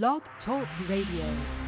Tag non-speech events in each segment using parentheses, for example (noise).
Blog Talk Radio.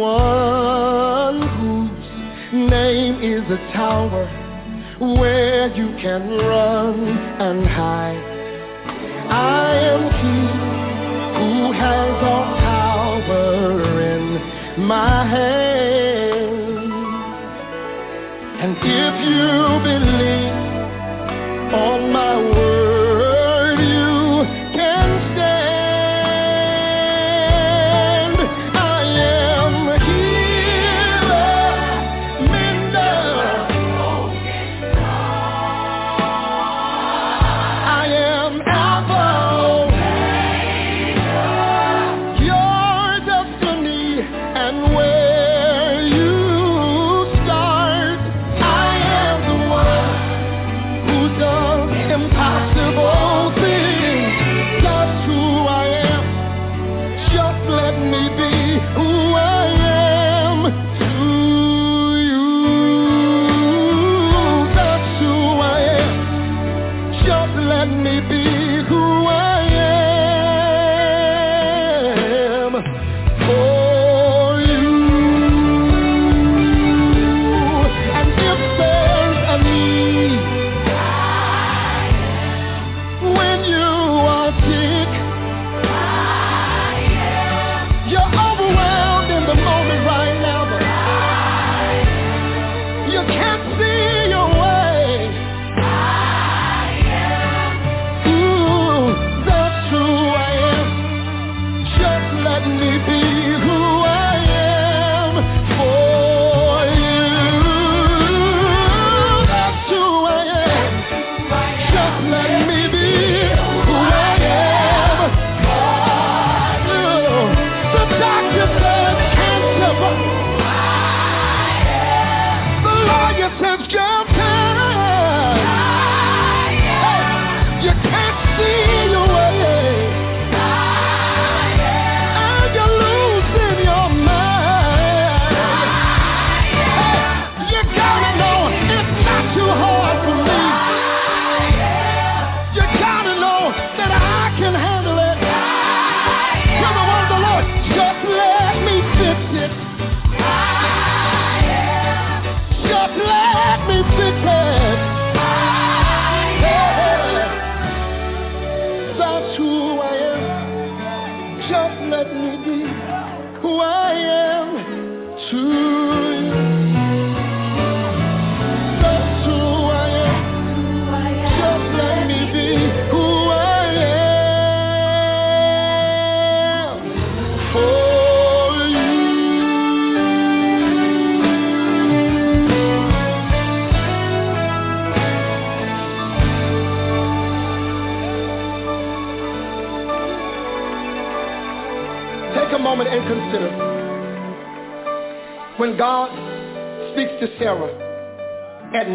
one whose name is a tower where you can run and hide. I am he who has all power in my hand. And if you believe on my word,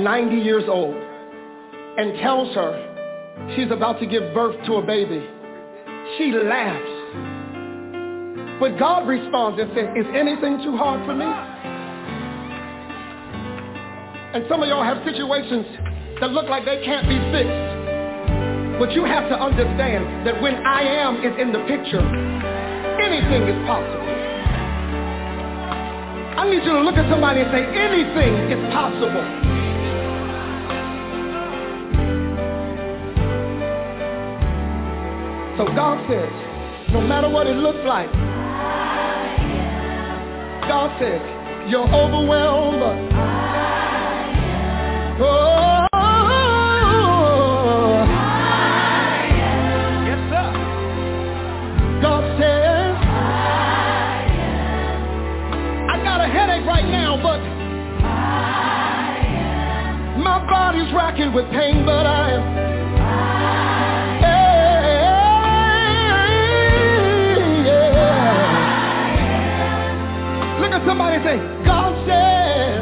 90 years old and tells her she's about to give birth to a baby. She laughs. But God responds and says, is anything too hard for me? And some of y'all have situations that look like they can't be fixed. But you have to understand that when I am is in the picture, anything is possible. I need you to look at somebody and say, anything is possible. So God says, no matter what it looks like, God says, you're overwhelmed. Oh. Yes, sir. God says, I got a headache right now, but my body's with pain, but I am. Somebody say, God says,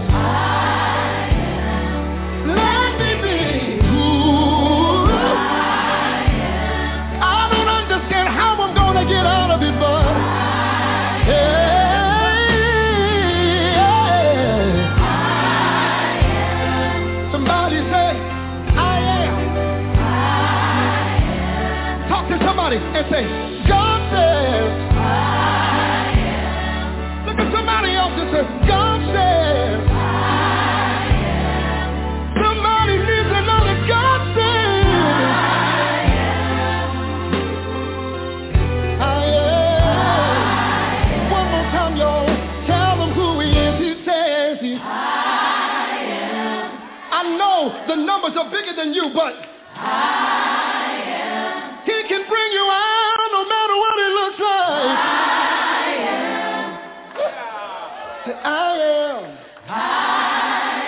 let me be who I don't understand how I'm going to get out of it, but Somebody say, I am. Talk to somebody and say, the are bigger than you, but He can bring you out no matter what it looks like. Say, I am. I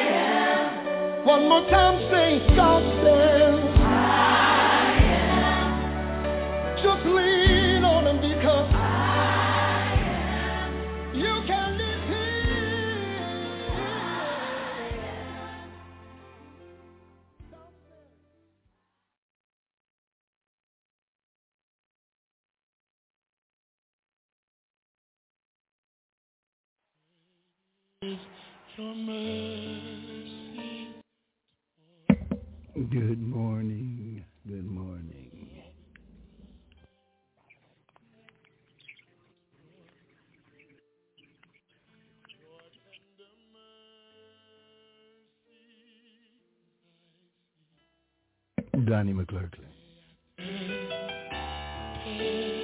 am. One more time, say, God Good morning. Good morning. Donnie McClurkin. Mm.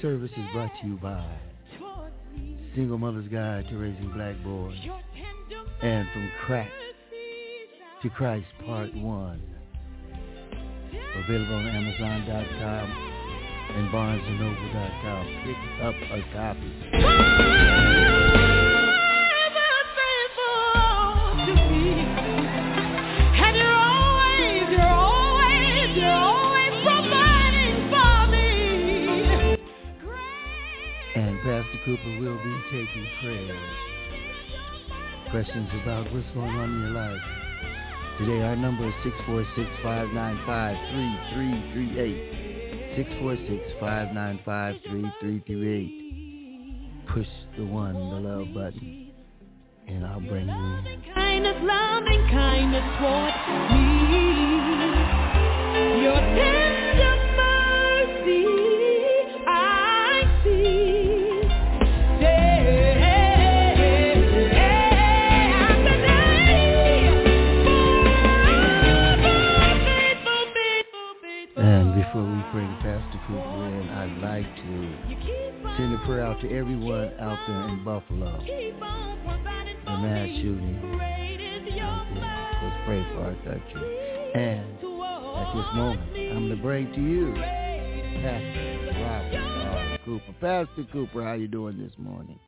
Service is brought to you by Single Mother's Guide to Raising Black Boys and From Crack to Christ Part 1. Available on Amazon.com and BarnesandNoble.com. Pick up a copy. Cooper will be taking prayers. Questions about what's going on in your life. Today our number is 646-595-3338. 646-595-3338. Push the one, the love button, and I'll bring you in. Kindness, loving kindness toward me. Your tender before we bring Pastor Cooper in, I'd like to You keep on send a prayer out to everyone out there in Buffalo. keep on providing The mass shooting. Great is your Let's pray for our country. And at this moment, I'm going to bring to you Pastor Robert R. Cooper. Pastor Cooper, how you doing this morning?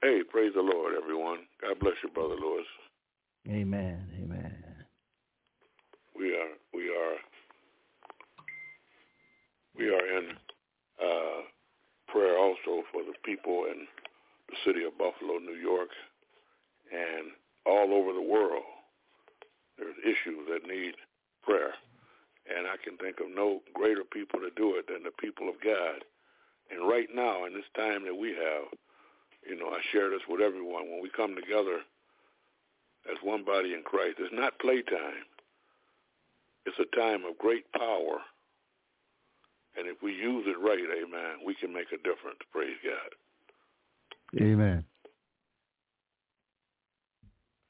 Hey, praise the Lord, everyone. God bless you, Brother Lewis. Amen. Amen. We are we are in uh, prayer also for the people in the city of Buffalo, New York, and all over the world. There's issues that need prayer, and I can think of no greater people to do it than the people of God. And right now, in this time that we have, you know, I share this with everyone. When we come together as one body in Christ, it's not playtime. It's a time of great power. And if we use it right, amen, we can make a difference. Praise God. Amen.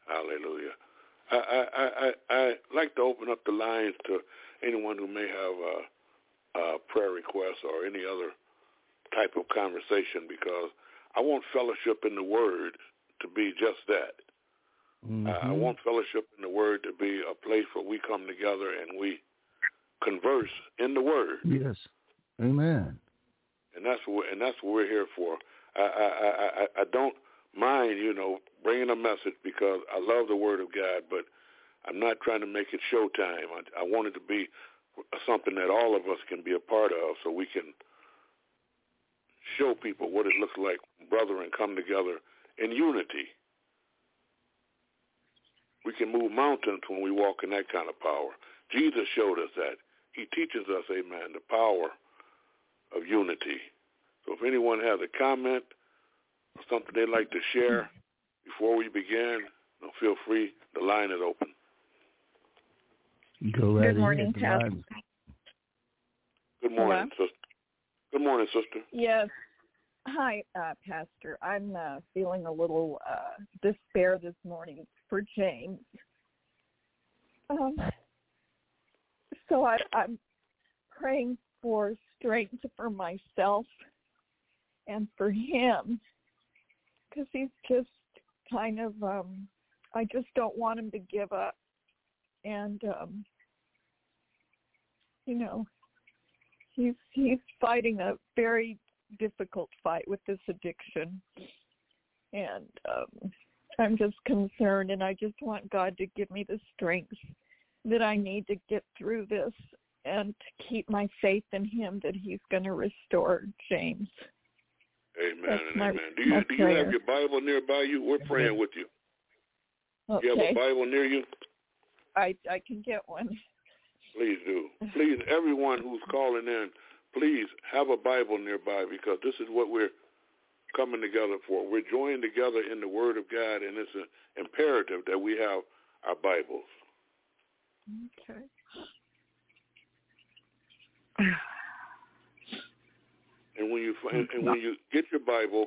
Hallelujah. I, I, I, I, I like to open up the lines to anyone who may have a, a prayer request or any other type of conversation because I want fellowship in the Word to be just that. I I mm-hmm. want fellowship in the Word to be a place where we come together and we converse in the Word, Yes. Amen. and that's what and that's what we're here for. I I I, I don't mind, you know, bringing a message because I love the Word of God, but I'm not trying to make it showtime. I, I want it to be something that all of us can be a part of, so we can show people what it looks like, brethren come together in unity. We can move mountains when we walk in that kind of power. Jesus showed us that. He teaches us, amen, the power of unity. So if anyone has a comment or something they'd like to share before we begin, feel free. The line is open. Go right Good morning, ahead. The Pastor. Good morning, sister. Good morning, sister. Yes. Hi, uh, Pastor. I'm uh, feeling a little uh, despair this morning for James. Um, so I, I'm praying for strength for myself and for him because he's just kind of, um, I just don't want him to give up. And, um, you know, he's he's fighting a very difficult fight with this addiction and um i'm just concerned and i just want god to give me the strength that i need to get through this and to keep my faith in him that he's going to restore james Amen That's and my- amen. Do you do you have your Bible nearby you? We're praying with you. okay You have a Bible near you? i i can get one Please do. Please, everyone who's calling in, please have a Bible nearby because this is what we're coming together for. We're joined together in the Word of God, and it's a, imperative that we have our Bibles. okay And when you and, and when you get your Bible,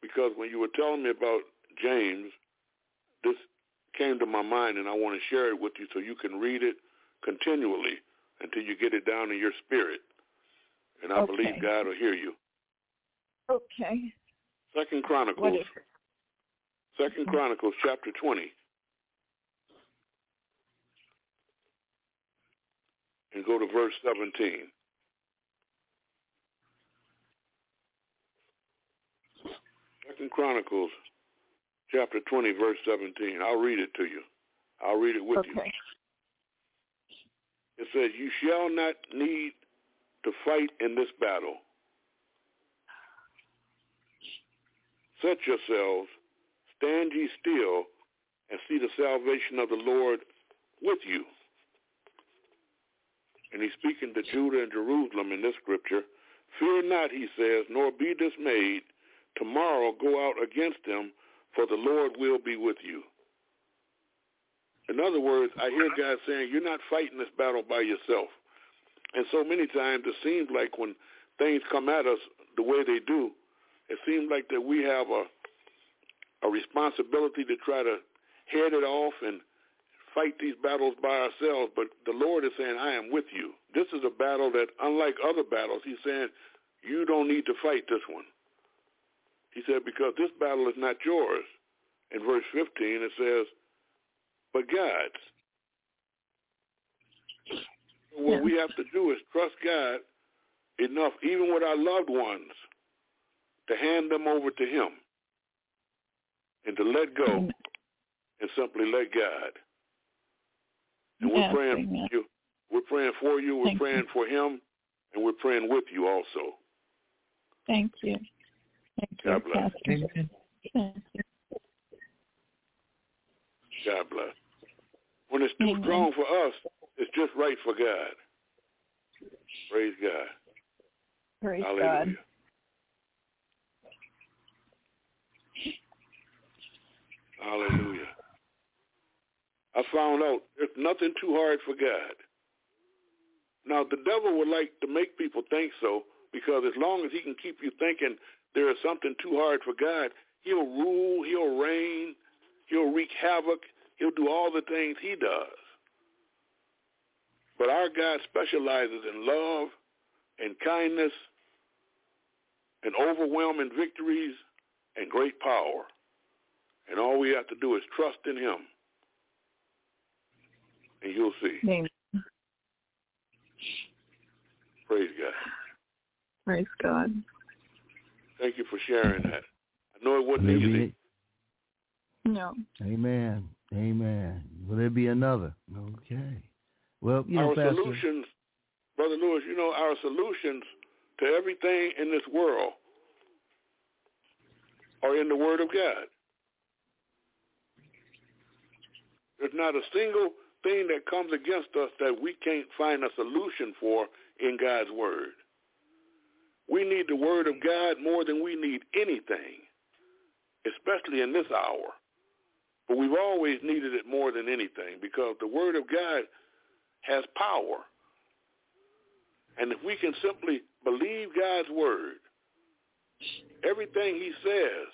because when you were telling me about James, this came to my mind, and I want to share it with you so you can read it continually until you get it down in your spirit. And I Okay. believe God will hear you. Okay. Second Chronicles. Second Chronicles, chapter twenty, and go to verse seventeen. Second Chronicles, chapter twenty, verse seventeen. I'll read it to you. I'll read it with you. Okay. It says, You shall not need to fight in this battle. Set yourselves, stand ye still, and see the salvation of the Lord with you. And he's speaking to Judah and Jerusalem in this scripture. Fear not, he says, nor be dismayed. Tomorrow go out against them, for the Lord will be with you. In other words, I hear God saying, you're not fighting this battle by yourself. And so many times it seems like when things come at us the way they do, it seems like that we have a a responsibility to try to head it off and fight these battles by ourselves. But the Lord is saying, I am with you. This is a battle that, unlike other battles, he's saying, you don't need to fight this one. He said, because this battle is not yours. In verse 15, it says, but God's. What Yeah. we have to do is trust God enough, even with our loved ones, to hand them over to him and to let go and simply let God. And we're Yes, praying amen. for you. We're praying for you. We're Thank praying you. for him, and we're praying with you also. Thank you. Thank you, God bless. Amen. Thank you. God bless. When it's too Amen. strong for us, it's just right for God. Praise God. Praise Hallelujah. God. Hallelujah. I found out there's nothing too hard for God. Now, the devil would like to make people think so because as long as he can keep you thinking there is something too hard for God, he'll rule, he'll reign, he'll wreak havoc, he'll do all the things he does. But our God specializes in love and kindness and overwhelming victories and great power. And all we have to do is trust in him. And you'll see. Amen. Praise God. Praise God. Thank you for sharing that. I know it wasn't Maybe easy. it- No. Amen. Amen. Will there be another? Okay. Well, you know, our Pastor. solutions, Brother Lewis, you know, our solutions to everything in this world are in the Word of God. There's not a single thing that comes against us that we can't find a solution for in God's Word. We need the Word of God more than we need anything, especially in this hour. But we've always needed it more than anything because the Word of God has power. And if we can simply believe God's Word, everything He says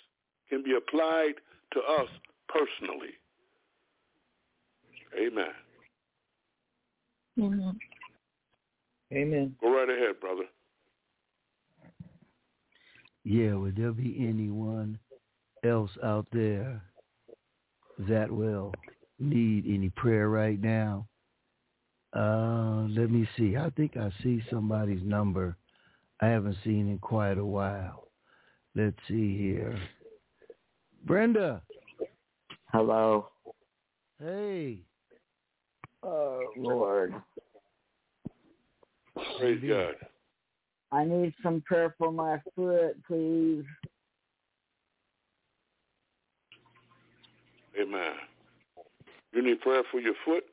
can be applied to us personally. Amen. Amen. Amen. Go right ahead, brother. Yeah, would there be anyone else out there that will need any prayer right now? Uh, let me see. I think I see somebody's number I haven't seen in quite a while. Let's see here. Brenda. Hello. Hey. Oh Lord. Praise God. I need some prayer for my foot, please. Amen. You need prayer for your foot?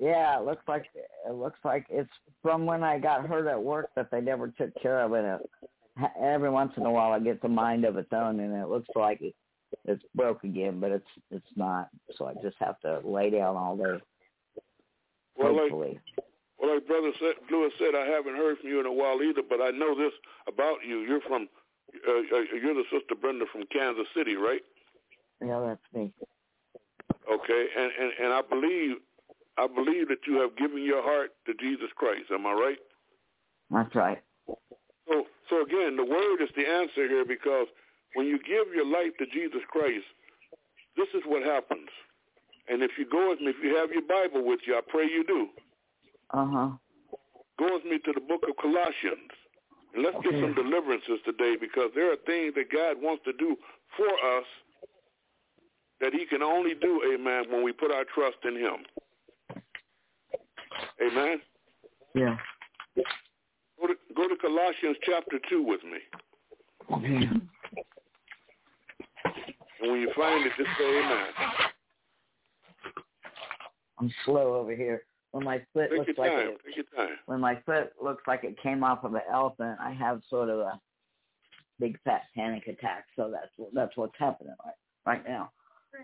Yeah, it looks like it looks like it's from when I got hurt at work that they never took care of it. it every once in a while, it gets a mind of its own, and it looks like it, it's broke again, but it's it's not. So I just have to lay down all day. Well, like. Well, like Brother said, Lewis said, I haven't heard from you in a while either, but I know this about you. You're from, uh, uh, you're the Sister Brenda from Kansas City, right? Yeah, that's me. Okay, and, and and I believe, I believe that you have given your heart to Jesus Christ. Am I right? That's right. So, so again, the word is the answer here because when you give your life to Jesus Christ, this is what happens. And if you go with me, if you have your Bible with you, I pray you do. Uh huh. Go with me to the book of Colossians. And let's get some deliverances today because there are things that God wants to do for us that he can only do, amen, when we put our trust in him. Amen. Yeah. Go to, go to Colossians chapter 2 with me. Okay. And when you find it, just say amen. I'm slow over here. When my foot Take looks like it, Take your time. when my foot looks like it came off of an elephant, I have sort of a big fat panic attack. So that's that's what's happening right right now.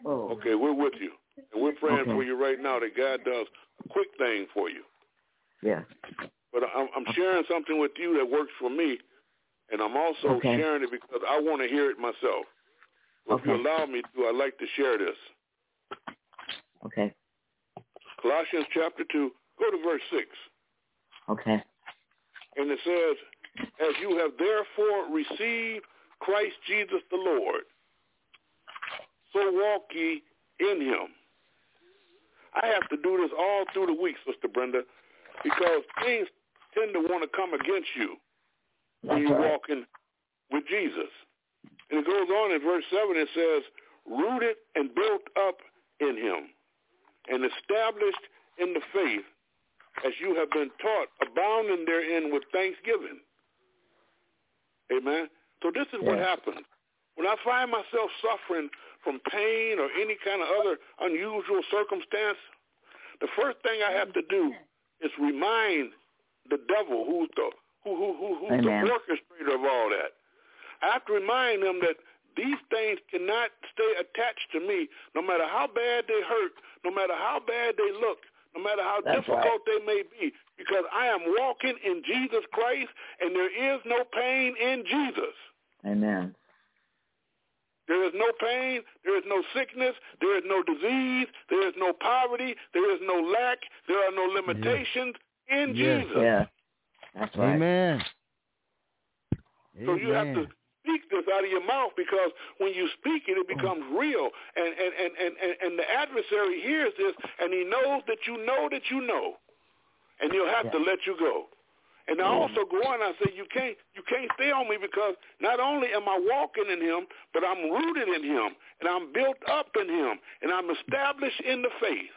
Oh. Okay, we're with you. And we're praying Okay. for you right now that God does a quick thing for you. Yeah. But I'm, I'm sharing something with you that works for me, and I'm also Okay. sharing it because I want to hear it myself. If you allow me to, I'd like to share this. Okay. Colossians chapter 2, go to verse 6. Okay. And it says, As you have therefore received Christ Jesus the Lord, so walk ye in him. I have to do this all through the week, Sister Brenda, because things tend to want to come against you when you're walking with Jesus. And it goes on in verse 7, it says, rooted and built up in him and established in the faith as you have been taught, abounding therein with thanksgiving. Amen. So this is what happens. When I find myself suffering from pain or any kind of other unusual circumstance, the first thing I have to do is remind the devil who's the who who who who's Amen. the orchestrator of all that. I have to remind him that these things cannot stay attached to me, no matter how bad they hurt, no matter how bad they look, no matter how That's difficult they may be, because I am walking in Jesus Christ, and there is no pain in Jesus. Amen. There is no pain. There is no sickness. There is no disease. There is no poverty. There is no lack. There are no limitations in Yes. Jesus. Yeah. That's right. Amen. So you have to Amen. Speak this out of your mouth because when you speak it, it mm. becomes real. And, and, and, and, and, the adversary hears this and he knows that you know that you know. And he'll have to let you go. And I mm. also go on. I say you can't you can't stay on me because not only am I walking in Him, but I'm rooted in Him, and I'm built up in Him, and I'm established in the faith.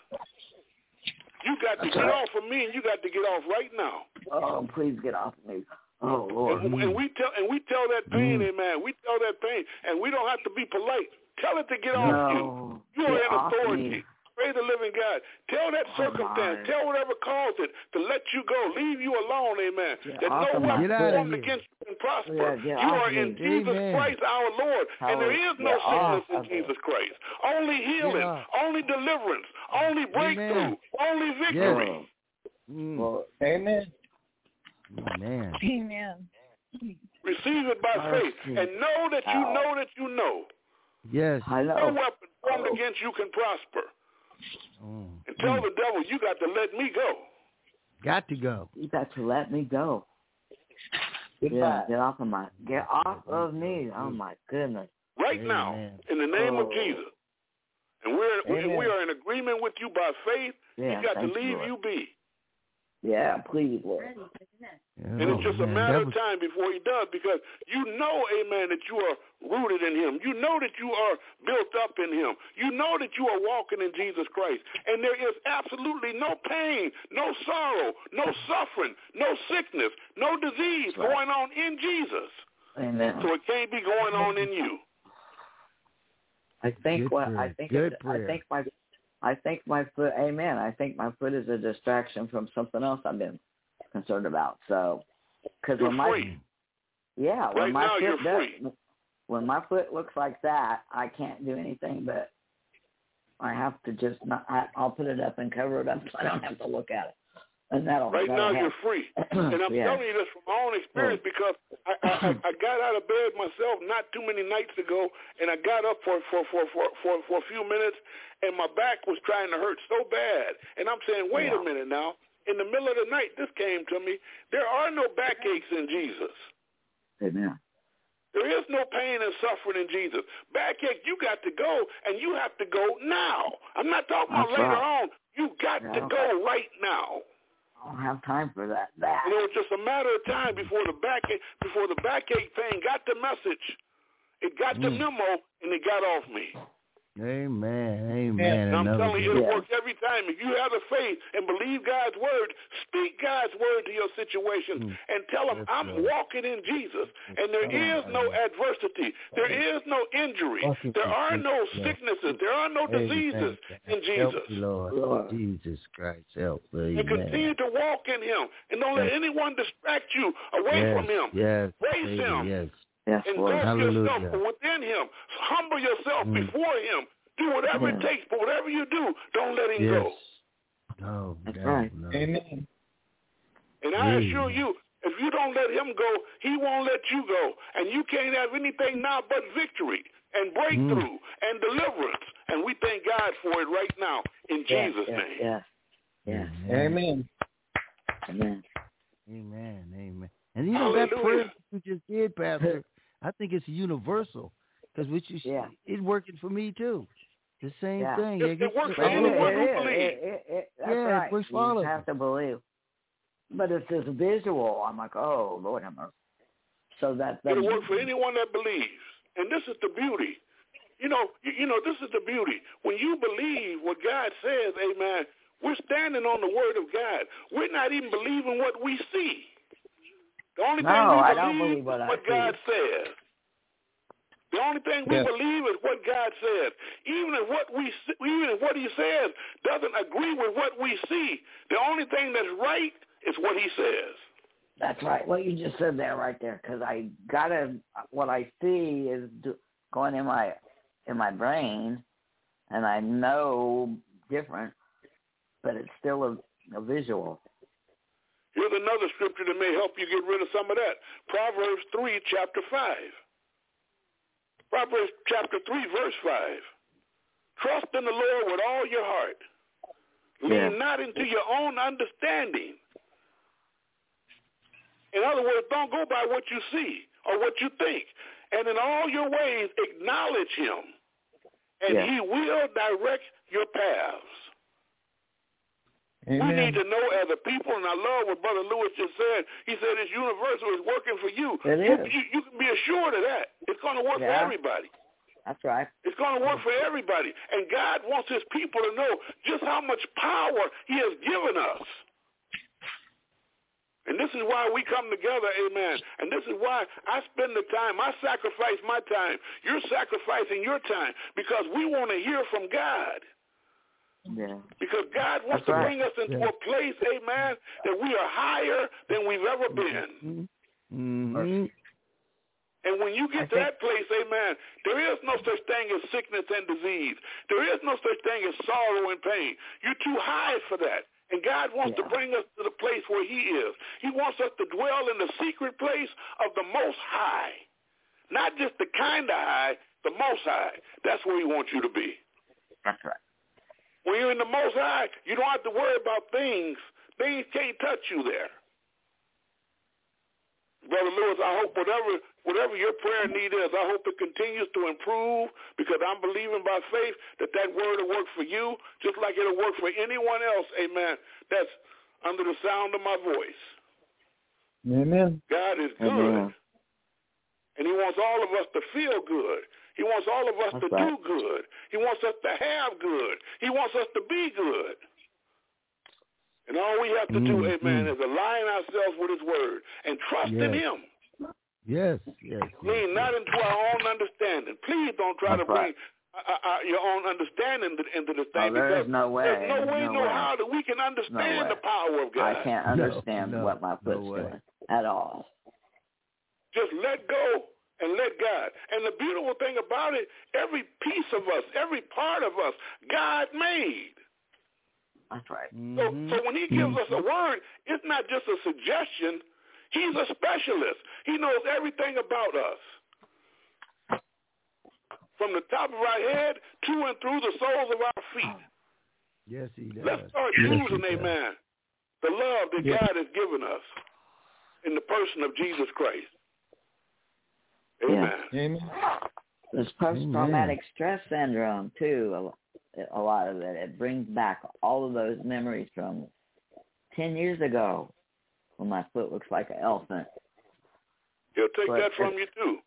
You got to get right. off of me, and you got to get off right now. Oh, please get off of me. Oh Lord. And, and we tell and we tell that pain, Mm. amen. We tell that pain, and we don't have to be polite. Tell it to get off you. No. You are Get in authority. me. Praise the living God. Tell that Oh, circumstance, my. tell whatever caused it to let you go, leave you alone, amen. Get that off no of my weapon formed here. against you can prosper. Yeah, you are me. in Jesus Amen. Christ our Lord, and there is no Get off sickness in. Jesus Christ. Only healing, only deliverance, only breakthrough, only victory. Mm. Well, Amen. Amen. Amen. Receive it by faith, and know that you know that you know. Yes. I No weapon formed against you can prosper. Mm. And tell Mm. the devil, you got to let me go. Got to go. You got to let me go. Yeah, get off of my get off of me. Oh my goodness. right now in the name of Oh. Jesus. And we're we, Amen. we are in agreement with you by faith. Yeah, you got to leave Lord. you be. Yeah, please, Lord. And it's just a matter of time before he does because you know, amen, that you are rooted in him. You know that you are built up in him. You know that you are walking in Jesus Christ. And there is absolutely no pain, no sorrow, no suffering, no sickness, no disease Right. going on in Jesus. Amen. So it can't be going on in you. I think Good what I think Good it, I prayer. think my I think my foot amen. I think my foot is a distraction from something else I've been concerned about. So cuz when my free. yeah, when Right my foot does, when my foot looks like that, I can't do anything but I have to just not I, I'll put it up and cover it up so I don't have to look at it. And that'll Right that'll now help. you're free. (clears throat) And I'm Yeah. telling you this from my own experience oh. because I, I, I, got out of bed myself not too many nights ago, and I got up for for for for for, for a few minutes, and my back was trying to hurt so bad, and I'm saying, wait Yeah. a minute now. In the middle of the night, this came to me. There are no backaches in Jesus. Amen. There is no pain and suffering in Jesus. Backache, you got to go, and you have to go now. I'm not talking about That's later on. You got to go right now. I don't have time for that. That. And it was just a matter of time before the backache before the backache pain got the message. It got the Mm. memo and it got off me. Amen. Amen. And I'm Another telling you, it Yeah. works every time. If you have the faith and believe God's word, speak God's word to your situation Mm. and tell them, Yes, I'm Lord. walking in Jesus. And there is no adversity. There is no injury. Walking There are no Lord. sicknesses. There are no Amen. diseases in Jesus. me, Lord. Lord. Jesus Christ, help And continue to walk in him. And don't let anyone distract you away yes, from him. Yes, Praise baby, him. yes. Yes, Engulf Lord. Hallelujah. yourself from within him. Humble yourself Mm. before him. Do whatever it mm. takes, but whatever you do, don't let him Yes. go. No, That's no, right. no. Amen. And I Yeah. assure you, if you don't let him go, he won't let you go. And you can't have anything now but victory and mm. breakthrough and deliverance. And we thank God for it right now in Yes, Jesus' yes, name. Yes. Yes. Amen. Amen. Amen. Amen. And you know that prayer Hallelujah. you just did, Pastor. I think it's universal because which is Yeah. it's working for me too. The same Yeah. thing. It- Yeah, it works for But it- anyone it believes. It- it- it- that's Yeah, right. we You have to believe. But it's this visual. I'm like, oh, Lord have mercy. So that, that It'll work for anyone that believes. And this is the beauty. You know, you, you know, this is the beauty. When you believe what God says, amen, we're standing on the word of God. We're not even believing what we see. The only No, thing we I believe don't believe is what I what see. God says. The only thing we Yes. believe is what God says. Even if what we s- even if what He says doesn't agree with what we see, the only thing that's right is what He says. That's right. What you just said there, right there, because I gotta. What I see is do, going in my in my brain, and I know different, but it's still a, a visual. Here's another scripture that may help you get rid of some of that. Proverbs 3, chapter 5. Proverbs chapter 3, verse 5. Trust in the Lord with all your heart. Lean Yeah. not into your own understanding. In other words, don't go by what you see or what you think. And in all your ways, acknowledge him. And Yeah. he will direct your paths. We need to know as a people, and I love what Brother Lewis just said. He said it's universal. It's working for you. It you. You, you can be assured of that. It's going to work for everybody. That's right. It's going to work for everybody. And God wants his people to know just how much power he has given us. And this is why we come together, amen. And this is why I spend the time, I sacrifice my time. You're sacrificing your time because we want to hear from God. Yeah. Because God wants That's to right. bring us into Yeah. a place, amen, that we are higher than we've ever been. Mm-hmm. And when you get I to that place, amen, there is no such thing as sickness and disease. There is no such thing as sorrow and pain. You're too high for that. And God wants to bring us to the place where he is. He wants us to dwell in the secret place of the Most High. Not just the kind of high, the Most High. That's where he wants you to be. That's right. When you're in the Most High, you don't have to worry about things. Things can't touch you there. Brother Lewis, I hope whatever whatever your prayer need is, I hope it continues to improve because I'm believing by faith that that word will work for you just like it'll work for anyone else, amen, that's under the sound of my voice. Amen. God is good. Amen. And he wants all of us to feel good. He wants all of us That's to right. do good. He wants us to have good. He wants us to be good. And all we have to do, Mm, amen, mm. is align ourselves with his word and trust in him. Yes, yes. yes, Lean not into our own understanding. Please don't try That's to bring right. uh, uh, your own understanding into, into the thing Oh, there because no way. there's no way, No no, way. how that we can understand way. the power of God. I can't understand no, what my no foot's way. doing at all. Just let go and let God. And the beautiful thing about it, every piece of us, every part of us, God made. That's right. So, Mhm. so when he gives us a word, it's not just a suggestion. He's a specialist. He knows everything about us. From the top of our head to and through the soles of our feet. Yes, he does. Let's start Yes, using, amen, the love that Yeah. God has given us in the person of Jesus Christ. Yeah. Amen. Amen. There's post-traumatic stress syndrome too. A, a lot of it. It brings back all of those memories from ten years ago, when my foot looks like an elephant. He'll take But that from it's- you too.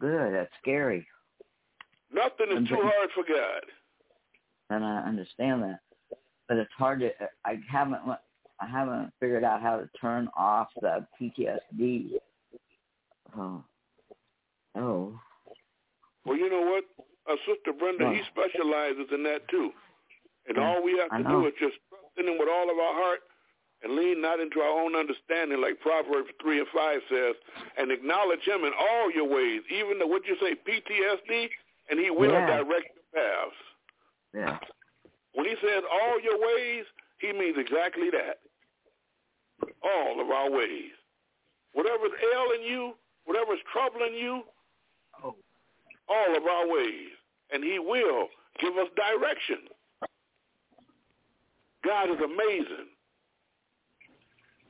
Good. That's scary, Nothing is And too then- hard for God. and I understand that. But it's hard to. I haven't. I haven't figured out how to turn off the PTSD. Oh. Oh. Well, you know what? Our sister Brenda, What? he specializes in that too. And Yeah, all we have to do is just trust in him with all of our heart and lean not into our own understanding, like Proverbs 3 and 5 says, and acknowledge him in all your ways, even the, what you say, PTSD, and he will Yeah. direct your paths. Yeah. When he says all your ways, he means exactly that. All of our ways. Whatever's ailing you, whatever's troubling you. All of our ways. And he will give us direction. God is amazing.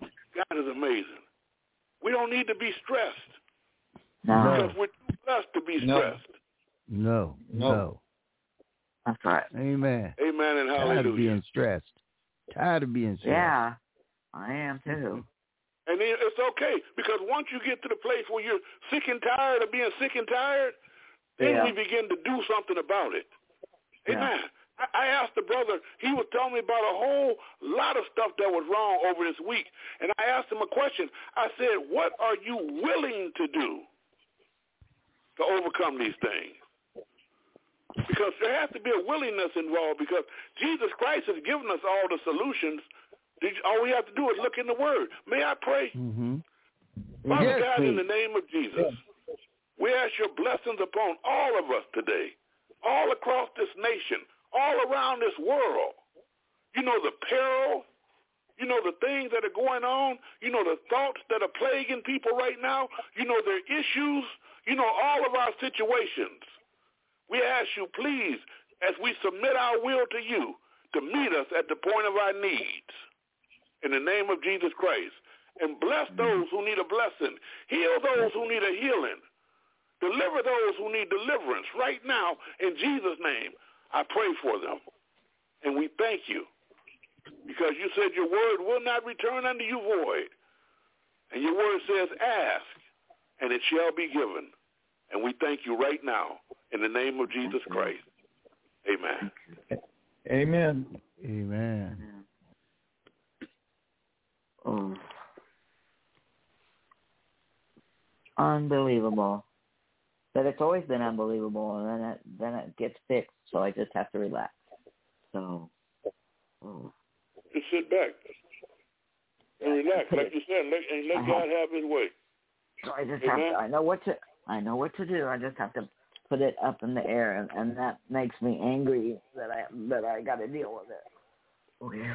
God is amazing. We don't need to be stressed No. No. because we're too blessed to be stressed. No, No. no. That's right. Amen. Amen and Tired of hallelujah. being stressed. Tired of being stressed. Yeah. I am too. And then it's okay because once you get to the place where you're sick and tired of being sick and tired, then Yeah. we begin to do something about it. Amen. I, I asked the brother, he was telling me about a whole lot of stuff that was wrong over this week. And I asked him a question. I said, what are you willing to do to overcome these things? Because there has to be a willingness involved because Jesus Christ has given us all the solutions. All we have to do is look in the Word. May I pray? Mm-hmm. Father Yes, God, in the name of Jesus, we ask your blessings upon all of us today, all across this nation, all around this world. You know the peril. You know the things that are going on. You know the thoughts that are plaguing people right now. You know their issues. You know all of our situations. We ask you, please, as we submit our will to you, to meet us at the point of our needs. In the name of Jesus Christ. And bless those who need a blessing. Heal those who need a healing. Deliver those who need deliverance right now. In Jesus' name, I pray for them. And we thank you. Because you said your word will not return unto you void. And your word says, ask, and it shall be given. And we thank you right now in the name of Jesus Christ. Amen. Amen. Amen. Oh. Unbelievable. But it's always been unbelievable, and then it then it gets fixed. So I just have to relax. So, um, oh. Just sit back and relax, like you said, let, and let God have his way. so I just have to. I know what to. I know what to do. I just have to put it up in the air, and, and that makes me angry that I that I got to deal with it. Oh yeah.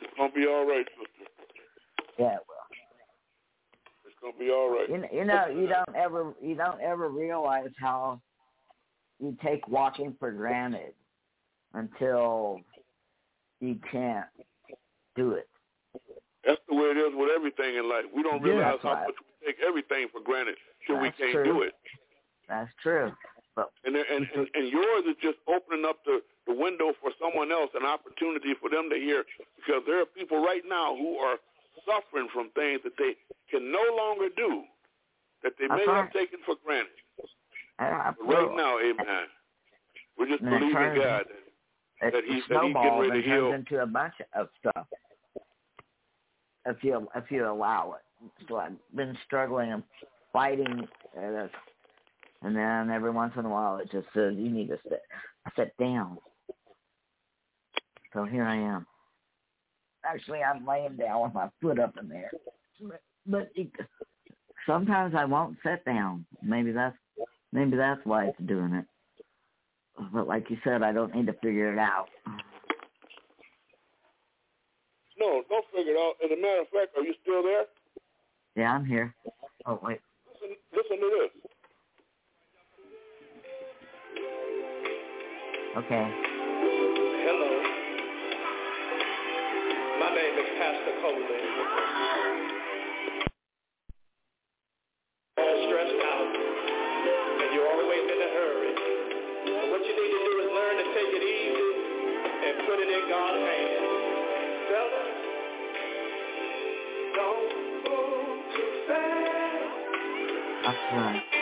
It's to be all right, sister. Yeah. Well. It's going to be all right. You know, you know, you don't ever, you don't ever realize how you take walking for granted until you can't do it. That's the way it is with everything in life. We don't realize that's how right. much we take everything for granted till we can't true. do it. That's true. But And, and and and yours is just opening up the the window for someone else, an opportunity for them to hear, because there are people right now who are suffering from things that they can no longer do, that they may have taken for granted. But right now, Amen. We're just And believing turns- God. that he- that he's snowballs getting ready and to heal. into a bunch of stuff. If you if you allow it, so I've been struggling and fighting, uh, and then every once in a while it just says you need to sit sit down. So here I am. Actually, I'm laying down with my foot up in there, but, but it, sometimes I won't sit down. Maybe that's maybe that's why it's doing it. But like you said, I don't need to figure it out. no, don't figure it out. As a matter of fact, are you still there? Yeah, I'm here. Oh wait. Listen, listen to this. Okay. Name is Pastor Coley. All stressed out, and you're always in a hurry. And what you need to do is learn to take it easy and put it in God's hands. Fellas, don't move too fast. That's right.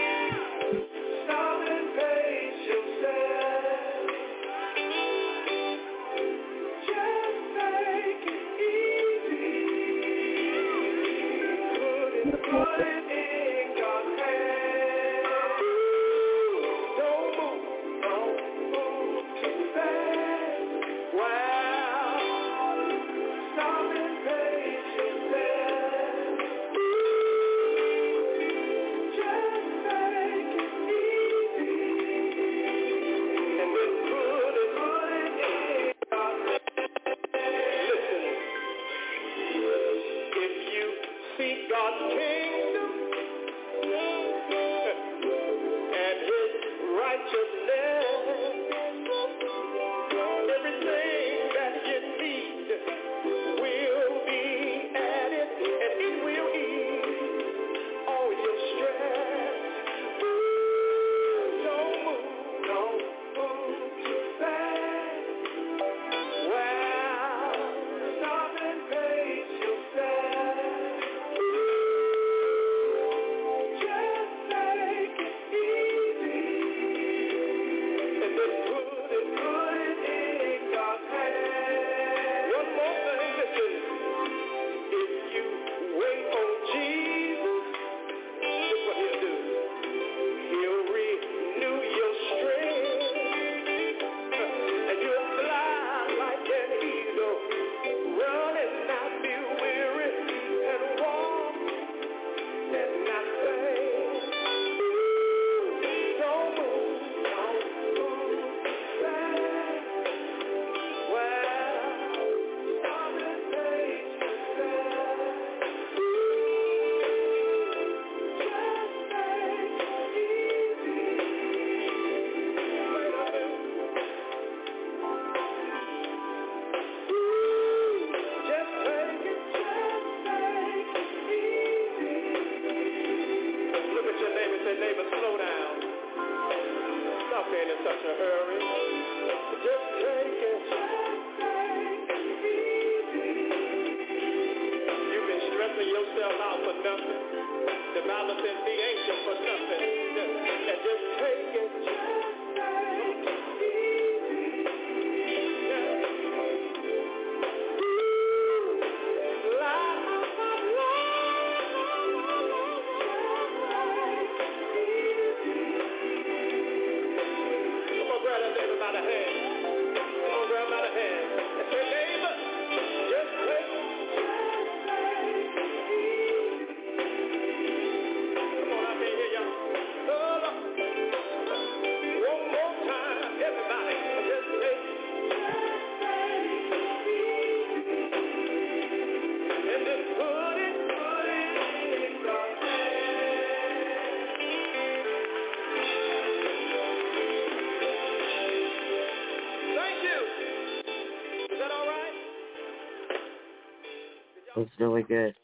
It's really good.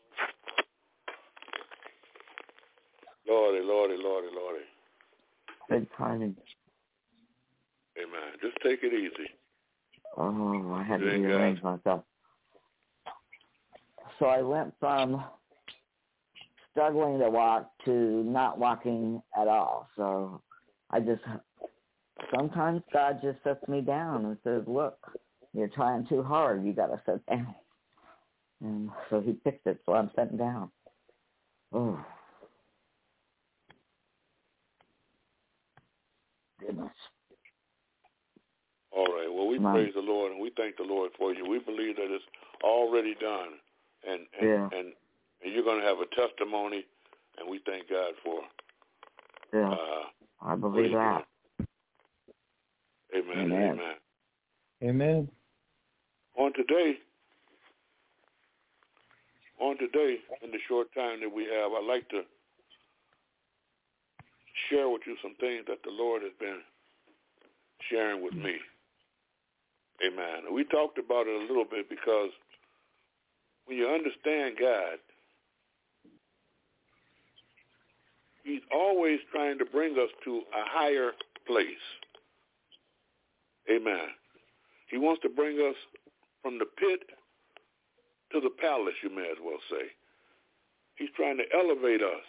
Lordy, Lordy, Lordy, Lordy. Good timing. Amen. Just take it easy. Oh, I had to Thank God. rearrange myself. So I went from struggling to walk to not walking at all. So I just sometimes God just sets me down and says, "Look, you're trying too hard. You got to sit down." And so He picked it. So I'm sitting down. Oh, goodness. All right. Well, we Come praise the Lord and we thank the Lord for you. We believe that it's already done, and and Yeah. and, and you're going to have a testimony, and we thank God for. Yeah, Uh, I believe that. Amen. Amen. Amen. Amen. On today, on today, in the short time that we have, I'd like to share with you some things that the Lord has been sharing with me. Amen. And we talked about it a little bit because when you understand God, He's always trying to bring us to a higher place. Amen. He wants to bring us from the pit to the palace, you may as well say. He's trying to elevate us,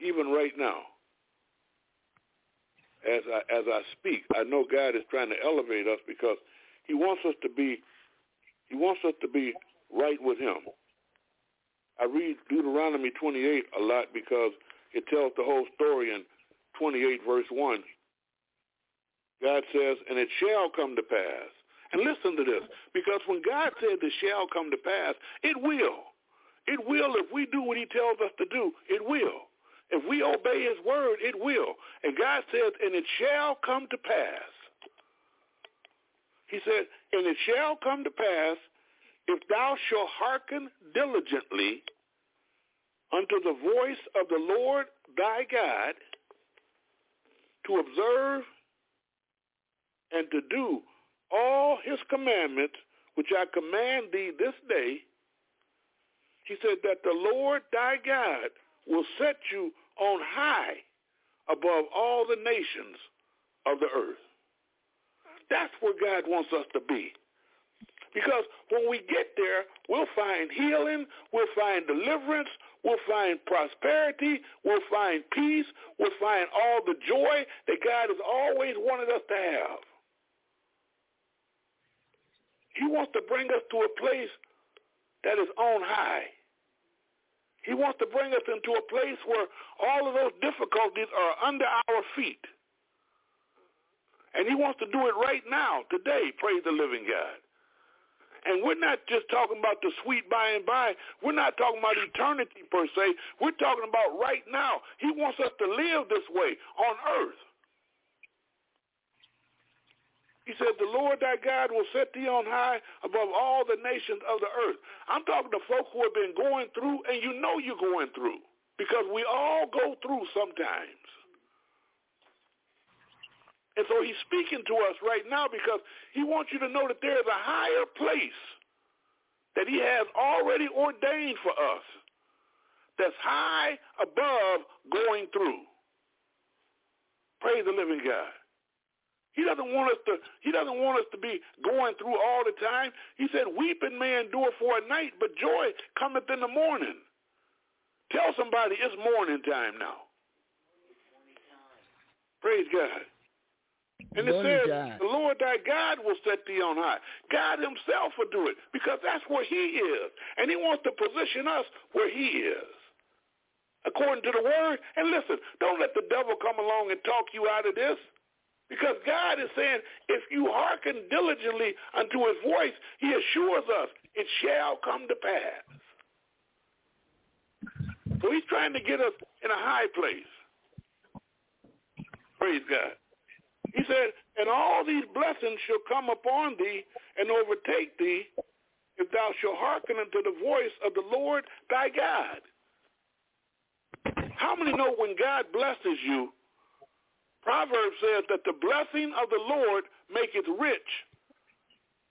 even right now. As I as I speak, I know God is trying to elevate us because He wants us to be He wants us to be right with Him. I read Deuteronomy 28 a lot because it tells the whole story in 28 verse 1. God says, and it shall come to pass. And listen to this, because when God said it shall come to pass, it will. It will if we do what he tells us to do. It will. If we obey his word, it will. And God says, and it shall come to pass. He said, and it shall come to pass if thou shalt hearken diligently unto the voice of the Lord thy God to observe and to do all his commandments which I command thee this day, he said that the Lord thy God will set you on high above all the nations of the earth. That's where God wants us to be. Because when we get there, we'll find healing, we'll find deliverance, we'll find prosperity, we'll find peace, we'll find all the joy that God has always wanted us to have. He wants to bring us to a place that is on high. He wants to bring us into a place where all of those difficulties are under our feet. And he wants to do it right now, today, praise the living God. And we're not just talking about the sweet by and by. We're not talking about eternity per se. We're talking about right now. He wants us to live this way on earth. He said, the Lord thy God will set thee on high above all the nations of the earth. I'm talking to folks who have been going through, and you know you're going through because we all go through sometimes. And so he's speaking to us right now because he wants you to know that there is a higher place that he has already ordained for us that's high above going through. Praise the living God. He doesn't want us to he doesn't want us to be going through all the time. He said, Weeping may endure for a night, but joy cometh in the morning. Tell somebody it's morning time now. Praise God. And it says, time. the Lord thy God will set thee on high. God himself will do it because that's where he is. And he wants to position us where he is. According to the word. And listen, don't let the devil come along and talk you out of this. Because God is saying, if you hearken diligently unto his voice, he assures us it shall come to pass. So he's trying to get us in a high place. Praise God. He said, and all these blessings shall come upon thee and overtake thee if thou shalt hearken unto the voice of the Lord thy God. How many know when God blesses you, Proverbs says that the blessing of the Lord maketh rich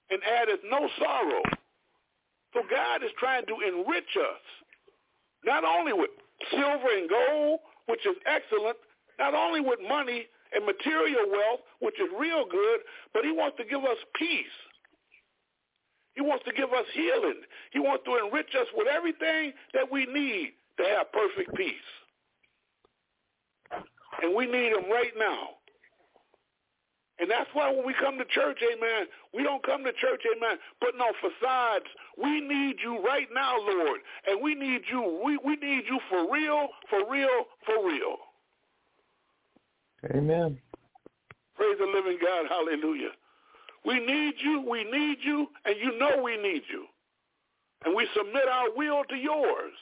and addeth no sorrow. So God is trying to enrich us, not only with silver and gold, which is excellent, not only with money and material wealth, which is real good, but he wants to give us peace. He wants to give us healing. He wants to enrich us with everything that we need to have perfect peace. And we need them right now. And that's why when we come to church, amen, we don't come to church, amen, putting on facades. We need you right now, Lord. And we need you. We, we need you for real, for real, for real. Amen. Praise the living God. Hallelujah. We need you. We need you. And you know we need you. And we submit our will to yours.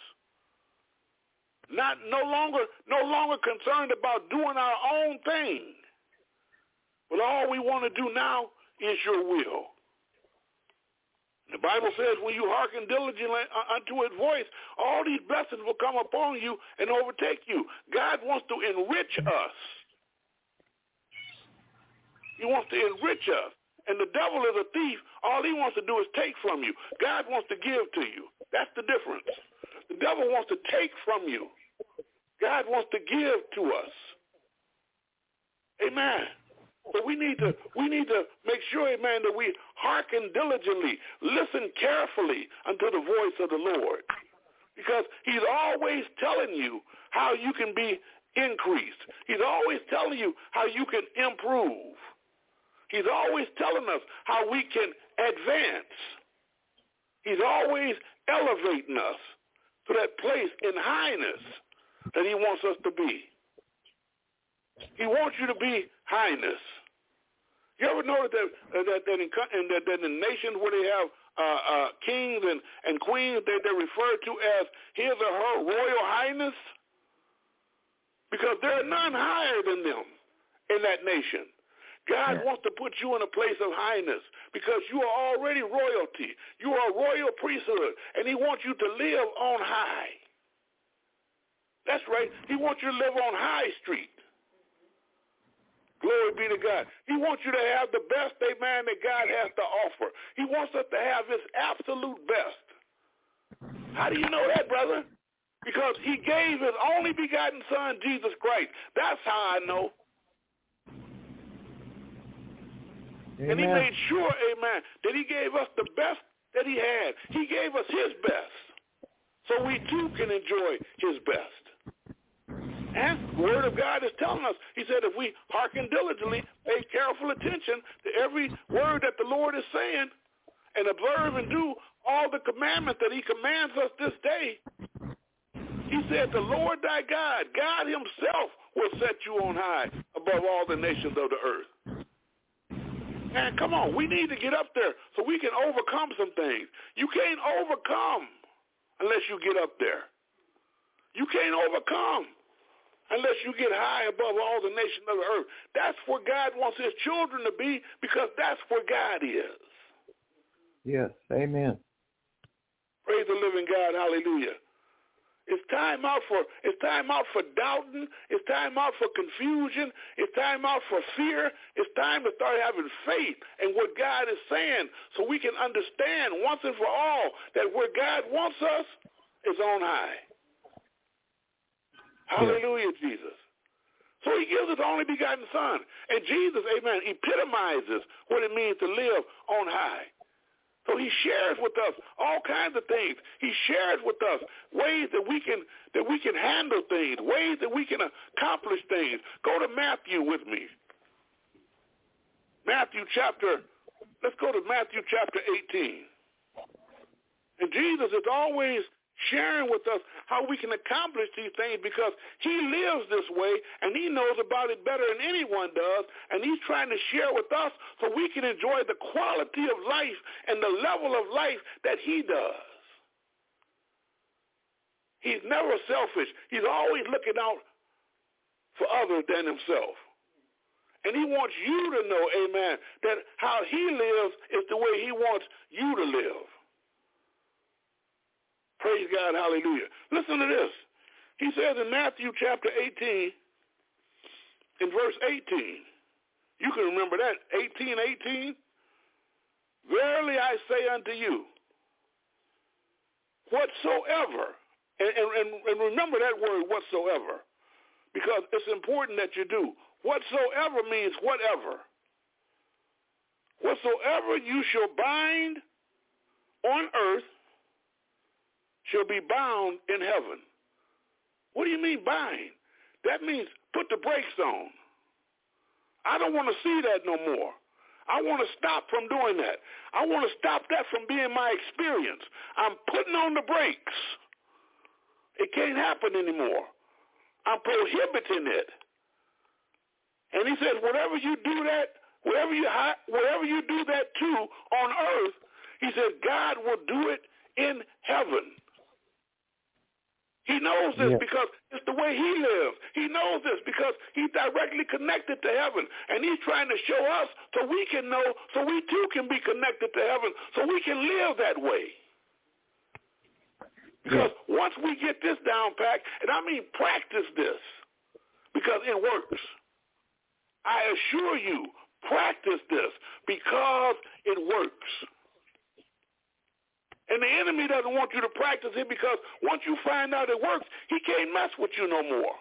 Not no longer no longer concerned about doing our own thing. But all we want to do now is your will. The Bible says when you hearken diligently unto his voice, all these blessings will come upon you and overtake you. God wants to enrich us. He wants to enrich us. And the devil is a thief. All he wants to do is take from you. God wants to give to you. That's the difference. The devil wants to take from you. God wants to give to us. Amen. But we need to we need to make sure, amen, that we hearken diligently, listen carefully unto the voice of the Lord. Because he's always telling you how you can be increased. He's always telling you how you can improve. He's always telling us how we can advance. He's always elevating us to that place in highness that he wants us to be. He wants you to be highness. You ever notice that that that in, in, that, that in nations where they have uh, uh, kings and, and queens, they they're referred to as his or her royal highness? Because there are none higher than them in that nation. God Yeah. wants to put you in a place of highness because you are already royalty. You are a royal priesthood, and he wants you to live on high. That's right. He wants you to live on High Street. Glory be to God. He wants you to have the best, amen, that God has to offer. He wants us to have his absolute best. How do you know that, brother? Because he gave his only begotten son, Jesus Christ. That's how I know. And he made sure, amen, that he gave us the best that he had. He gave us his best. So we too can enjoy his best. And the word of God is telling us, he said, if we hearken diligently, pay careful attention to every word that the Lord is saying, and observe and do all the commandments that he commands us this day, he said, the Lord thy God, God himself will set you on high above all the nations of the earth. Man, come on. We need to get up there so we can overcome some things. You can't overcome unless you get up there. You can't overcome unless you get high above all the nations of the earth. That's where God wants his children to be because that's where God is. Yes. Amen. Praise the living God. Hallelujah. It's time out for it's time out for doubting. It's time out for confusion. It's time out for fear. It's time to start having faith in what God is saying so we can understand once and for all that where God wants us is on high. Hallelujah, Jesus. So he gives his only begotten son. And Jesus, amen, epitomizes what it means to live on high. So he shares with us all kinds of things. He shares with us ways that we can that we can handle things, ways that we can accomplish things. Go to Matthew with me. Matthew chapter let's go to Matthew chapter 18. And Jesus is always sharing with us how we can accomplish these things because he lives this way and he knows about it better than anyone does and he's trying to share with us so we can enjoy the quality of life and the level of life that he does. He's never selfish. He's always looking out for others than himself. And he wants you to know, amen, that how he lives is the way he wants you to live. Praise God, hallelujah. Listen to this. He says in Matthew chapter 18, in verse 18, you can remember that, 18, 18. Verily I say unto you, whatsoever, and, and, and remember that word whatsoever, because it's important that you do. Whatsoever means whatever. Whatsoever you shall bind on earth shall be bound in heaven. What do you mean bind? That means put the brakes on. I don't want to see that no more. I want to stop from doing that. I want to stop that from being my experience. I'm putting on the brakes. It can't happen anymore. I'm prohibiting it. And he says, whatever you do that, whatever you whatever you do that to on earth, he said, God will do it in heaven. He knows this Yeah. because it's the way he lives. He knows this because he's directly connected to heaven. And he's trying to show us so we can know, so we too can be connected to heaven, so we can live that way. Because once we get this down packed, and I mean practice this, because it works. I assure you, practice this because it works. And the enemy doesn't want you to practice it because once you find out it works, he can't mess with you no more.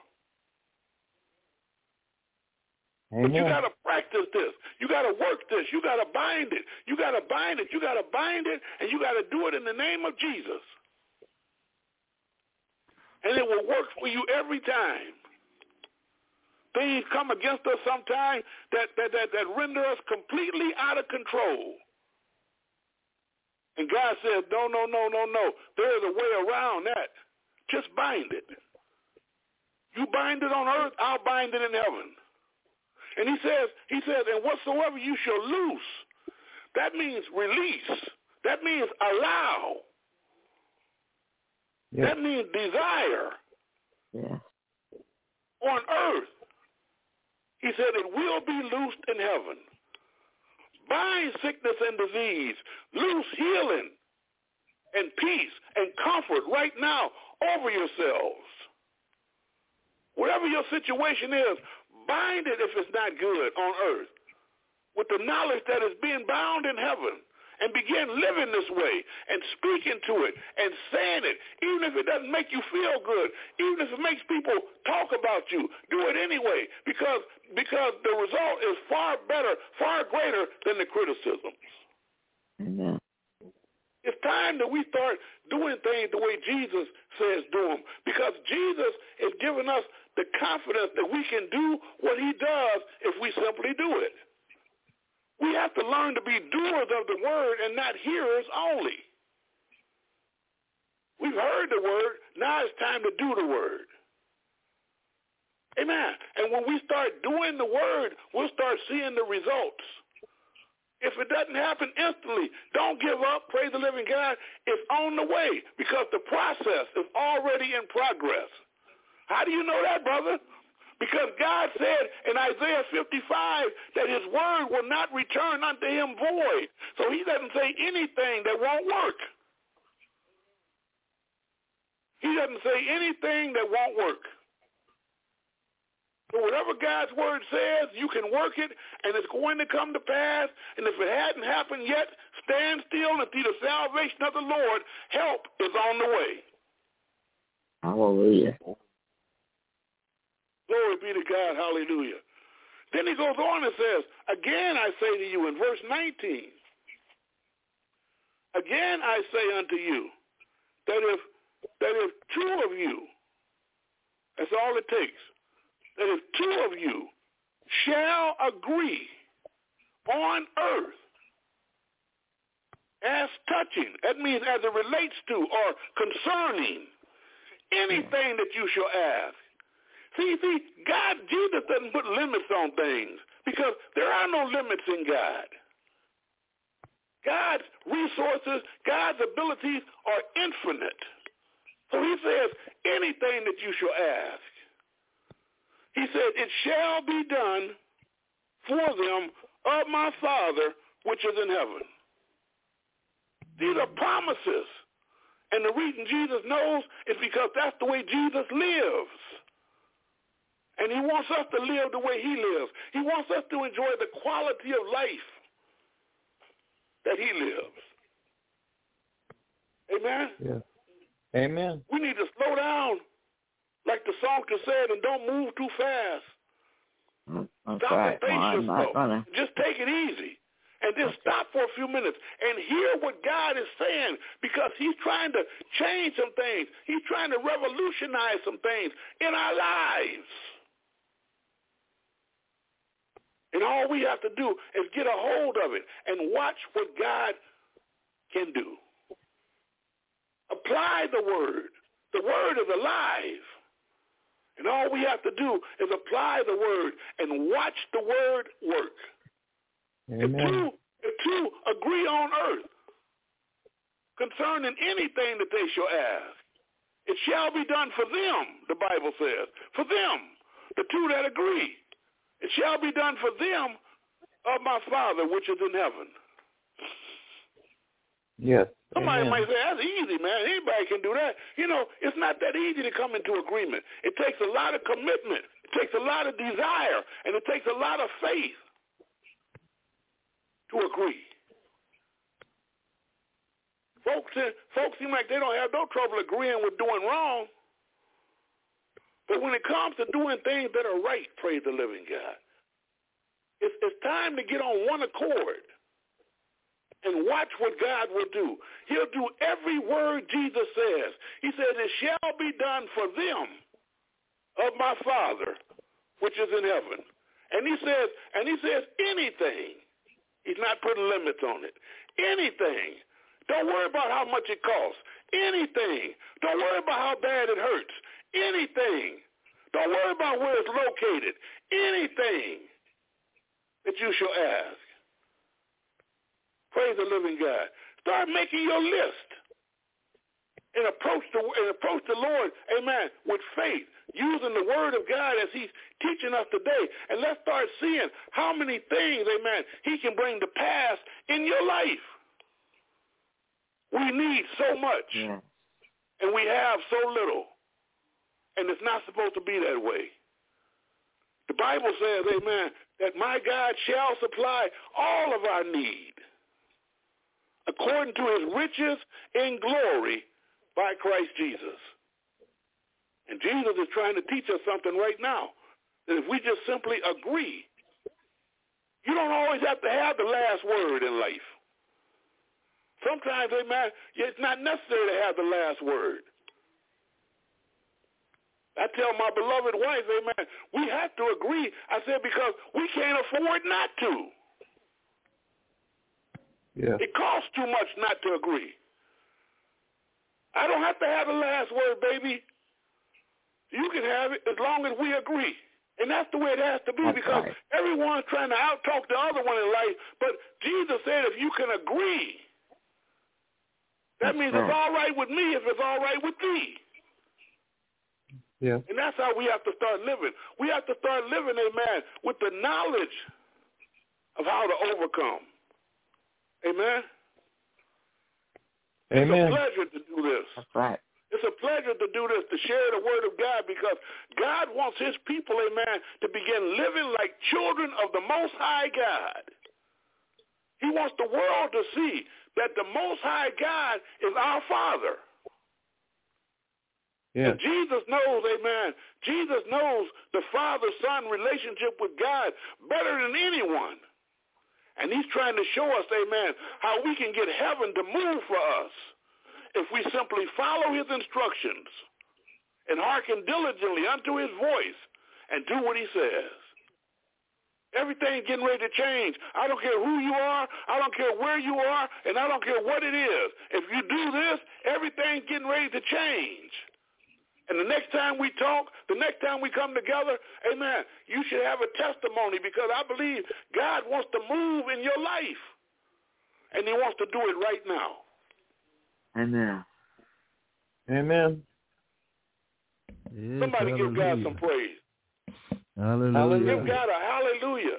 But you got to practice this. You got to work this. You got to bind it. You got to bind it. You got to bind it, and you got to do it in the name of Jesus. And it will work for you every time. Things come against us sometimes that, that, that, that render us completely out of control. And God said, no, no, no, no, no. There is a way around that. Just bind it. You bind it on earth, I'll bind it in heaven. And he says, he says, and whatsoever you shall loose, that means release. That means allow. Yes. That means desire Yes. on earth. He said it will be loosed in heaven. Bind sickness and disease. Loose healing and peace and comfort right now over yourselves. Whatever your situation is, bind it if it's not good on earth with the knowledge that it's being bound in heaven and begin living this way and speaking to it and saying it, even if it doesn't make you feel good, even if it makes people talk about you, do it anyway because because the result is far better, far greater than the criticism. Amen. It's time that we start doing things the way Jesus says do them because Jesus is giving us the confidence that we can do what he does if we simply do it. We have to learn to be doers of the word and not hearers only. We've heard the word. Now it's time to do the word. Amen. And when we start doing the word, we'll start seeing the results. If it doesn't happen instantly, don't give up. Praise the living God. It's on the way because the process is already in progress. How do you know that, brother? Because God said in Isaiah 55 that his word will not return unto him void. So he doesn't say anything that won't work. He doesn't say anything that won't work. So whatever God's word says, you can work it, and it's going to come to pass. And if it hadn't happened yet, stand still and see the salvation of the Lord. Help is on the way. Hallelujah. Glory be to God. Hallelujah. Then he goes on and says, Again I say to you in verse 19, Again I say unto you, that if that if two of you, that's all it takes, that if two of you shall agree on earth as touching, that means as it relates to or concerning anything that you shall ask. See, see, God, Jesus doesn't put limits on things because there are no limits in God. God's resources, God's abilities are infinite. So he says, anything that you shall ask. He said, it shall be done for them of my Father which is in heaven. These are promises. And the reason Jesus knows is because that's the way Jesus lives. And he wants us to live the way he lives. He wants us to enjoy the quality of life that he lives. Amen? Yes. Amen. We need to slow down, like the songster said, and don't move too fast. Mm, That's Stop right. and pace Well, I'm not yourself. gonna. Just take it easy. And just stop for a few minutes and hear what God is saying because he's trying to change some things. He's trying to revolutionize some things in our lives. And all we have to do is get a hold of it and watch what God can do. Apply the word. The word is alive. And all we have to do is apply the word and watch the word work. If Amen. two, if two agree on earth concerning anything that they shall ask, It shall be done for them, the Bible says. For them, the two that agree. It shall be done for them of my Father which is in heaven. Yes. Somebody Amen. might say, that's easy, man. Anybody can do that. You know, it's not that easy to come into agreement. It takes a lot of commitment. It takes a lot of desire. And it takes a lot of faith to agree. Folks, folks seem like they don't have no trouble agreeing with doing wrong. But when it comes to doing things that are right, praise the living God, it's, it's time to get on one accord and watch what God will do. He'll do every word Jesus says. He says, it shall be done for them of my Father, which is in heaven. And he says, and he says anything. He's not putting limits on it. Anything. Don't worry about how much it costs. Anything. Don't worry about how bad it hurts. Anything. Don't worry about where it's located. Anything that you shall ask. Praise the living God. Start making your list and approach the and approach the Lord, amen, with faith, using the word of God as he's teaching us today. And let's start seeing how many things, amen, he can bring to pass in your life. We need so much, Yeah. and we have so little. And it's not supposed to be that way. The Bible says, amen, that my God shall supply all of our need according to his riches in glory by Christ Jesus. And Jesus is trying to teach us something right now. That if we just simply agree, you don't always have to have the last word in life. Sometimes, amen, it's not necessary to have the last word. I tell my beloved wife, amen, we have to agree. I said, because we can't afford not to. Yes. It costs too much not to agree. I don't have to have the last word, baby. You can have it as long as we agree. And that's the way it has to be That's because right. everyone's trying to out-talk the other one in life. But Jesus said if you can agree, that That's means right. it's all right with me if it's all right with thee. Yes. And that's how we have to start living. We have to start living, amen, with the knowledge of how to overcome. Amen? Amen. It's a pleasure to do this. That's right. It's a pleasure to do this, to share the word of God, because God wants his people, amen, to begin living like children of the Most High God. He wants the world to see that the Most High God is our Father. Yes. And Jesus knows, amen, Jesus knows the father-son relationship with God better than anyone. And he's trying to show us, amen, how we can get heaven to move for us if we simply follow his instructions and hearken diligently unto his voice and do what he says. Everything's getting ready to change. I don't care who you are. I don't care where you are. And I don't care what it is. If you do this, everything's getting ready to change. And the next time we talk, the next time we come together, amen, you should have a testimony because I believe God wants to move in your life. And he wants to do it right now. Amen. Amen. Yes, Somebody give God some praise. Hallelujah. Hallelujah. Give God a hallelujah.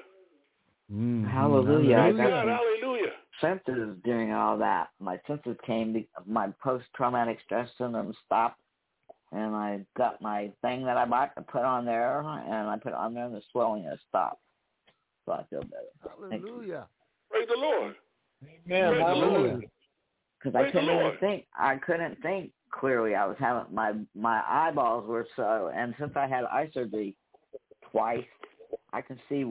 Mhm. Hallelujah. I Give got God hallelujah. senses during all that. My senses came, my post-traumatic stress syndrome stopped, and I got my thing that I bought to put on there, and I put it on there, and the swelling has stopped. So I feel better. Hallelujah. Praise the Lord. Amen. Praise Hallelujah. Because I couldn't even think. I couldn't think clearly. I was having my my eyeballs were so, and since I had eye surgery twice, I can see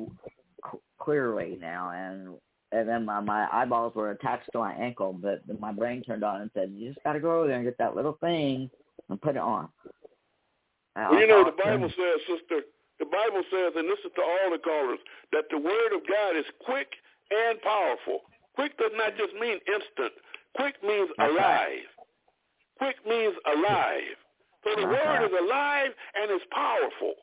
c- clearly now, and and then my my eyeballs were attached to my ankle, but my brain turned on and said, "You just got to go over there and get that little thing and put it on." Well, you know, the Bible says, sister, the Bible says, and this is to all the callers, that the word of God is quick and powerful. Quick does not just mean instant. Quick means That's alive. right. Quick means alive. So the That's word right. is alive and is powerful.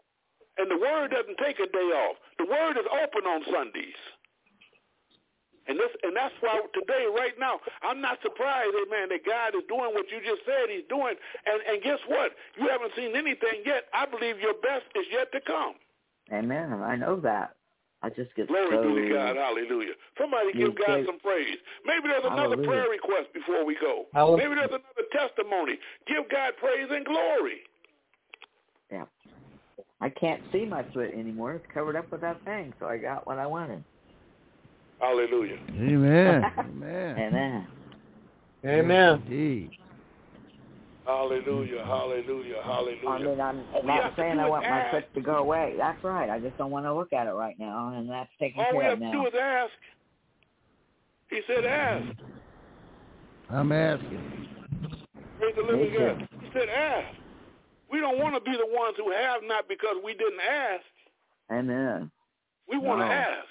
And the word doesn't take a day off. The word is open on Sundays. And this, and that's why today, right now, I'm not surprised, eh, amen, that God is doing what you just said He's doing. And and guess what? You haven't seen anything yet. I believe your best is yet to come. Amen. I know that. I just get Glory so be to God. Hallelujah. Somebody You give God gave- some praise. Maybe there's another Hallelujah. prayer request before we go. Hallelujah. Maybe there's another testimony. Give God praise and glory. yeah. I can't see my foot anymore. It's covered up with that thing, so I got what I wanted. Hallelujah. Amen. (laughs) Amen. Amen. Amen. Indeed. Hallelujah. Hallelujah. Hallelujah. I mean, I'm All we have not saying I is want my ask. foot to go away. That's right. I just don't want to look at it right now, and that's taken All we care have of to do is ask. He said, ask. I'm asking. Praise the living God. He said, ask. We don't want to be the ones who have not because we didn't ask. Amen. We want to ask.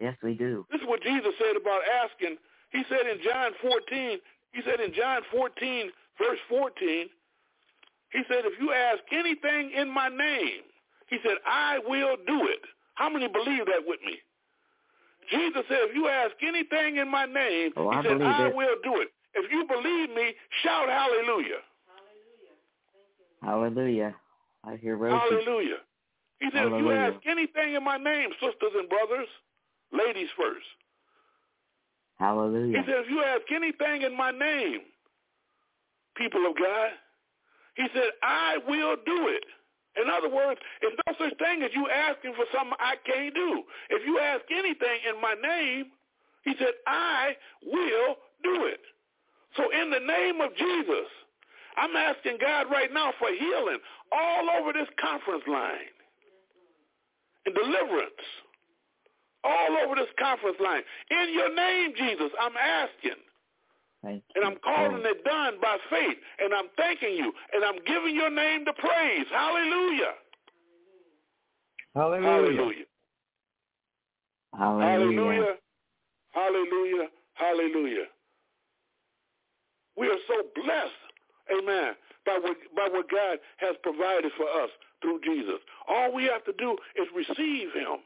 Yes, we do. This is what Jesus said about asking. He said in John 14, he said in John 14, verse 14, he said, if you ask anything in my name, he said, I will do it. How many believe that with me? Jesus said, if you ask anything in my name, Oh, he I said, I it. will do it. If you believe me, shout hallelujah. Hallelujah. Hallelujah. I hear Rosie. Hallelujah. He said, if you ask anything in my name, sisters and brothers, ladies first. Hallelujah. He said, if you ask anything in my name, people of God, he said, I will do it. In other words, it's no such thing as you asking for something I can't do. If you ask anything in my name, he said, I will do it. So in the name of Jesus, I'm asking God right now for healing all over this conference line and deliverance all over this conference line. In your name, Jesus, I'm asking. Thank And. I'm calling Oh, it done by faith. And I'm thanking you. And I'm giving your name the praise. Hallelujah. Hallelujah. Hallelujah. Hallelujah. Hallelujah. Hallelujah. Hallelujah. We are so blessed, amen, by what, by what God has provided for us through Jesus. All we have to do is receive him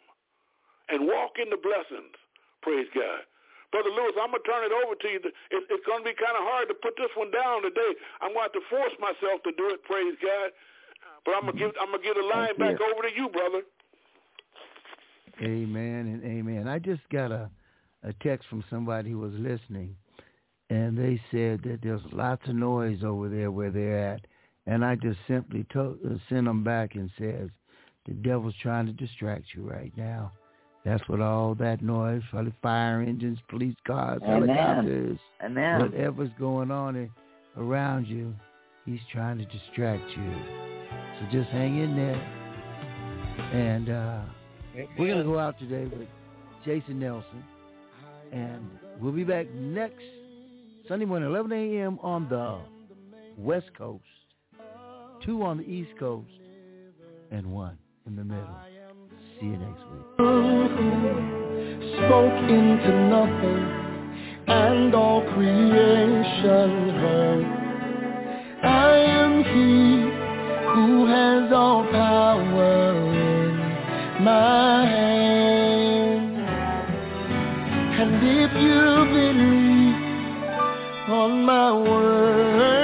and walk in the blessings. Praise God. Brother Lewis, I'm going to turn it over to you. It's going to be kind of hard to put this one down today. I'm going to have to force myself to do it, praise God. But I'm going to give, I'm going to give the line back over to you, brother. Amen and amen. I just got a, a text from somebody who was listening, and they said that there's lots of noise over there where they're at. And I just simply to, uh, sent them back and says, the devil's trying to distract you right now. That's what all that noise, fire engines, police cars, Amen. helicopters, Amen. whatever's going on around you, he's trying to distract you. So just hang in there. And uh, we're going to go out today with Jason Nelson. And we'll be back next Sunday morning, 11 a.m. on the West Coast, two on the East Coast, and one in the middle. See you next week. spoke into nothing and all creation heard. I am he who has all power in my hand. And if you believe on my word,